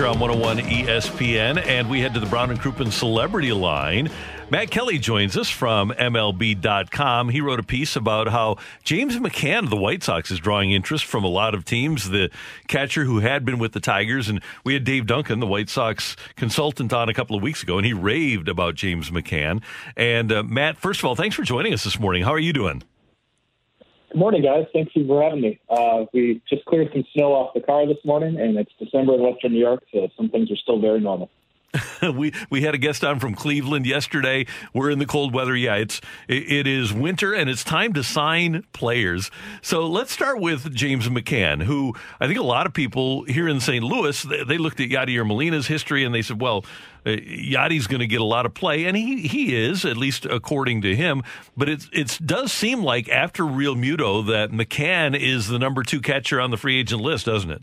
Karraker on 101 ESPN, and we head to the Brown and Crouppen Celebrity Line. Matt Kelly joins us from MLB.com. He wrote a piece about how James McCann of the White Sox is drawing interest from a lot of teams. The catcher who had been with the Tigers, and we had Dave Duncan, the White Sox consultant, on a couple of weeks ago, and he raved about James McCann. And uh, Matt, first of all, thanks for joining us this morning. How are you doing? Good morning, guys. Thank you for having me. Uh, we just cleared some snow off the car this morning, and it's December in Western New York, so some things are still very normal. we we had a guest on from Cleveland yesterday. We're in the cold weather. Yeah, it's it, it is winter and it's time to sign players. So let's start with James McCann, who I think a lot of people here in St. Louis they, they looked at Yadier Molina's history and they said, well, uh, Yadi's going to get a lot of play, and he he is at least according to him. But it it does seem like after Realmuto that McCann is the number two catcher on the free agent list, doesn't it?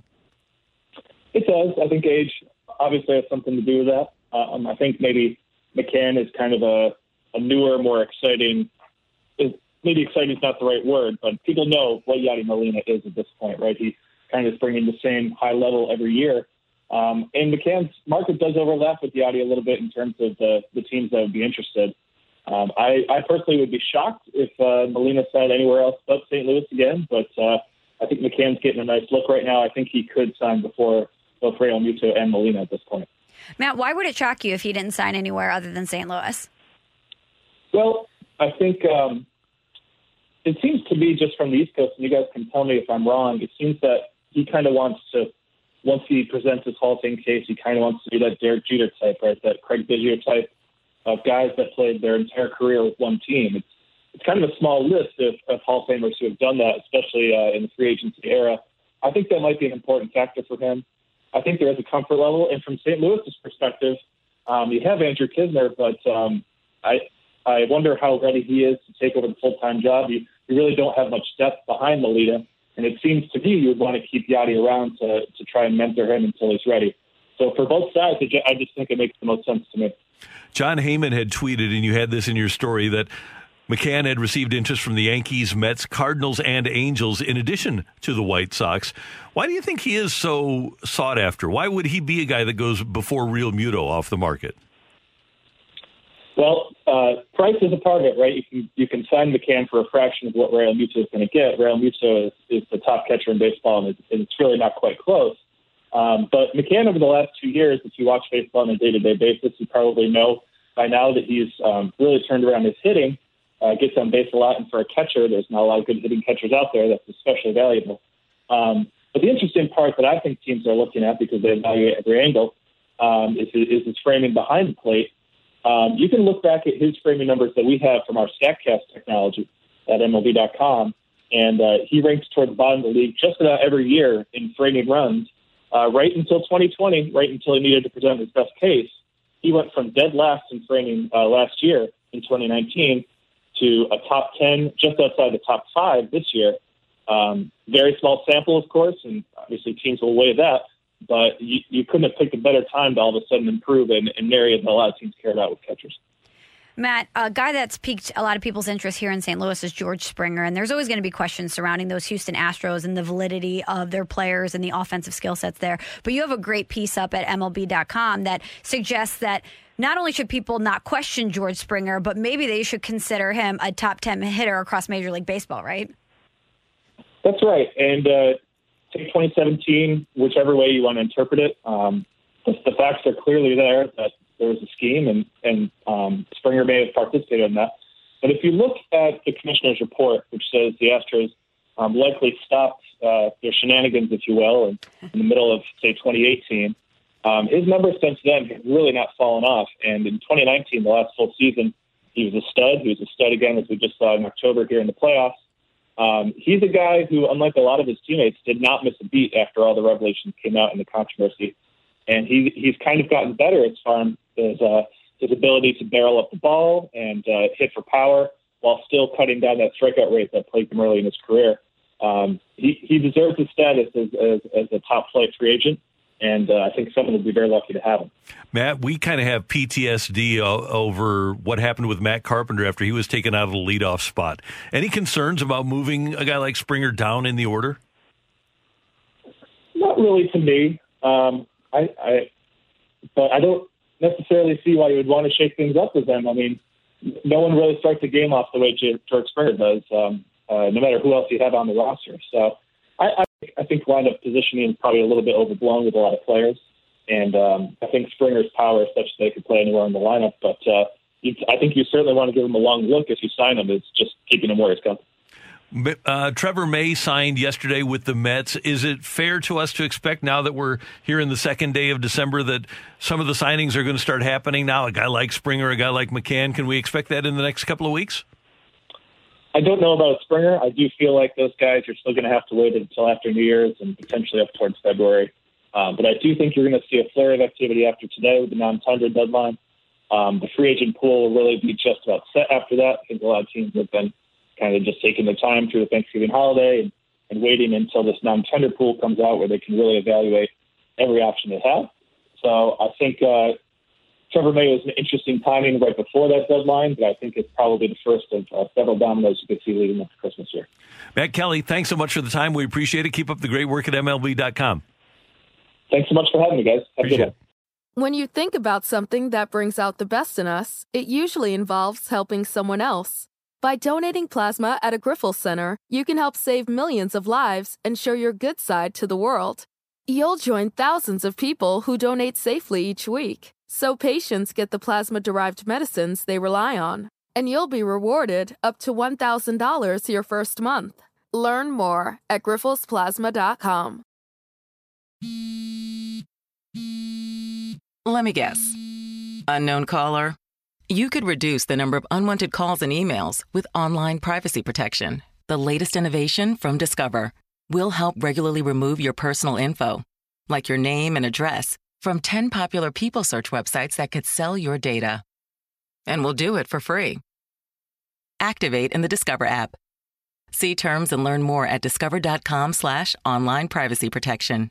It does. I think age obviously has something to do with that. Um, I think maybe McCann is kind of a, a newer, more exciting. Maybe exciting is not the right word, but people know what Yadi Molina is at this point, right? He kind of is bringing the same high level every year. Um, and McCann's market does overlap with Yadi a little bit in terms of the, the teams that would be interested. Um, I, I personally would be shocked if uh, Molina signed anywhere else but St. Louis again, but uh, I think McCann's getting a nice look right now. I think he could sign before both Realmuto and Molina at this point. Matt, why would it shock you if he didn't sign anywhere other than St. Louis? Well, I think um, it seems to be just from the East Coast, and you guys can tell me if I'm wrong. It seems that he kind of wants to, once he presents his Hall of Fame case, he kind of wants to be that Derek Jeter type, right? That Craig Biggio type of guys that played their entire career with one team. It's it's kind of a small list of, of Hall of Famers who have done that, especially uh, in the free agency era. I think that might be an important factor for him. I think there is a comfort level. And from St. Louis's perspective, um, you have Andrew Knizner, but um, I I wonder how ready he is to take over the full time job. You, you really don't have much depth behind Molina, and it seems to me you would want to keep Yadi around to to try and mentor him until he's ready. So for both sides, I just think it makes the most sense to me. Jon Heyman had tweeted, and you had this in your story that McCann had received interest from the Yankees, Mets, Cardinals, and Angels, in addition to the White Sox. Why do you think he is so sought after? Why would he be a guy that goes before Realmuto off the market? Well, uh, price is a part of it, right? You can you can sign McCann for a fraction of what Realmuto is going to get. Realmuto is, is the top catcher in baseball, and it's, it's really not quite close. Um, but McCann, over the last two years, if you watch baseball on a day-to-day basis, you probably know by now that he's um, really turned around his hitting uh, gets on base a lot, and for a catcher, there's not a lot of good hitting catchers out there. That's especially valuable. Um, but the interesting part that I think teams are looking at because they evaluate every angle um, is, is his framing behind the plate. Um, you can look back at his framing numbers that we have from our StatCast technology at MLB.com, and uh, he ranks toward the bottom of the league just about every year in framing runs. Uh, right until 2020, right until he needed to present his best case, he went from dead last in framing uh, last year in 2019 to a top 10, just outside the top five this year. Um, very small sample, of course, and obviously teams will weigh that. But you, you couldn't have picked a better time to all of a sudden improve in, in an area that a lot of teams care about with catchers. Matt, a guy that's piqued a lot of people's interest here in St. Louis is George Springer, and there's always going to be questions surrounding those Houston Astros and the validity of their players and the offensive skill sets there. But you have a great piece up at MLB.com that suggests that not only should people not question George Springer, but maybe they should consider him a top 10 hitter across Major League Baseball, right? That's right. And uh, take 2017, whichever way you want to interpret it, um, the, the facts are clearly there that there was a scheme, and and um, Springer may have participated in that. But if you look at the commissioner's report, which says the Astros um, likely stopped uh, their shenanigans, if you will, in, in the middle of say 2018. Um, his numbers since then have really not fallen off. And in 2019, the last full season, he was a stud. He was a stud again, as we just saw in October here in the playoffs. Um, he's a guy who, unlike a lot of his teammates, did not miss a beat after all the revelations came out in the controversy. And he, he's kind of gotten better as far as uh, his ability to barrel up the ball and uh, hit for power while still cutting down that strikeout rate that plagued him early in his career. Um, he, he deserves his status as, as, as a top flight free agent and uh, I think someone will be very lucky to have him. Matt, we kind of have PTSD over what happened with Matt Carpenter after he was taken out of the leadoff spot. Any concerns about moving a guy like Springer down in the order? Not really to me. Um, I, I, but I don't necessarily see why you would want to shake things up with them. I mean, no one really starts a game off the way George Springer does, um, uh, no matter who else you have on the roster. So I, I I think lineup positioning is probably a little bit overblown with a lot of players. And um, I think Springer's power is such that they could play anywhere in the lineup. But uh, I think you certainly want to give him a long look if you sign him. It's just keeping him where he's coming. Uh, Trevor May signed yesterday with the Mets. Is it fair to us to expect now that we're here in the second day of December that some of the signings are going to start happening now? A guy like Springer, a guy like McCann. Can we expect that in the next couple of weeks? I don't know about Springer. I do feel like those guys are still going to have to wait until after New Year's and potentially up towards February. Um, but I do think you're going to see a flurry of activity after today with the non-tender deadline. Um, the free agent pool will really be just about set after that. I think a lot of teams have been kind of just taking their time through the Thanksgiving holiday and, and waiting until this non-tender pool comes out where they can really evaluate every option they have. So I think uh, Trevor May was an interesting timing right before that deadline, but I think it's probably the first of uh, several dominoes you could see leading up to Christmas here. Matt Kelly, thanks so much for the time. We appreciate it. Keep up the great work at MLB.com. Thanks so much for having me, guys. Have appreciate a good one. When you think about something that brings out the best in us, it usually involves helping someone else. By donating plasma at a Grifols Center, you can help save millions of lives and show your good side to the world. You'll join thousands of people who donate safely each week so patients get the plasma derived medicines they rely on. And you'll be rewarded up to $1,000 your first month. Learn more at grifolsplasma.com. Let me guess. Unknown caller? You could reduce the number of unwanted calls and emails with online privacy protection. The latest innovation from Discover will help regularly remove your personal info, like your name and address from 10 popular people search websites that could sell your data. And we'll do it for free. Activate in the Discover app. See terms and learn more at discover.com slash online privacy protection.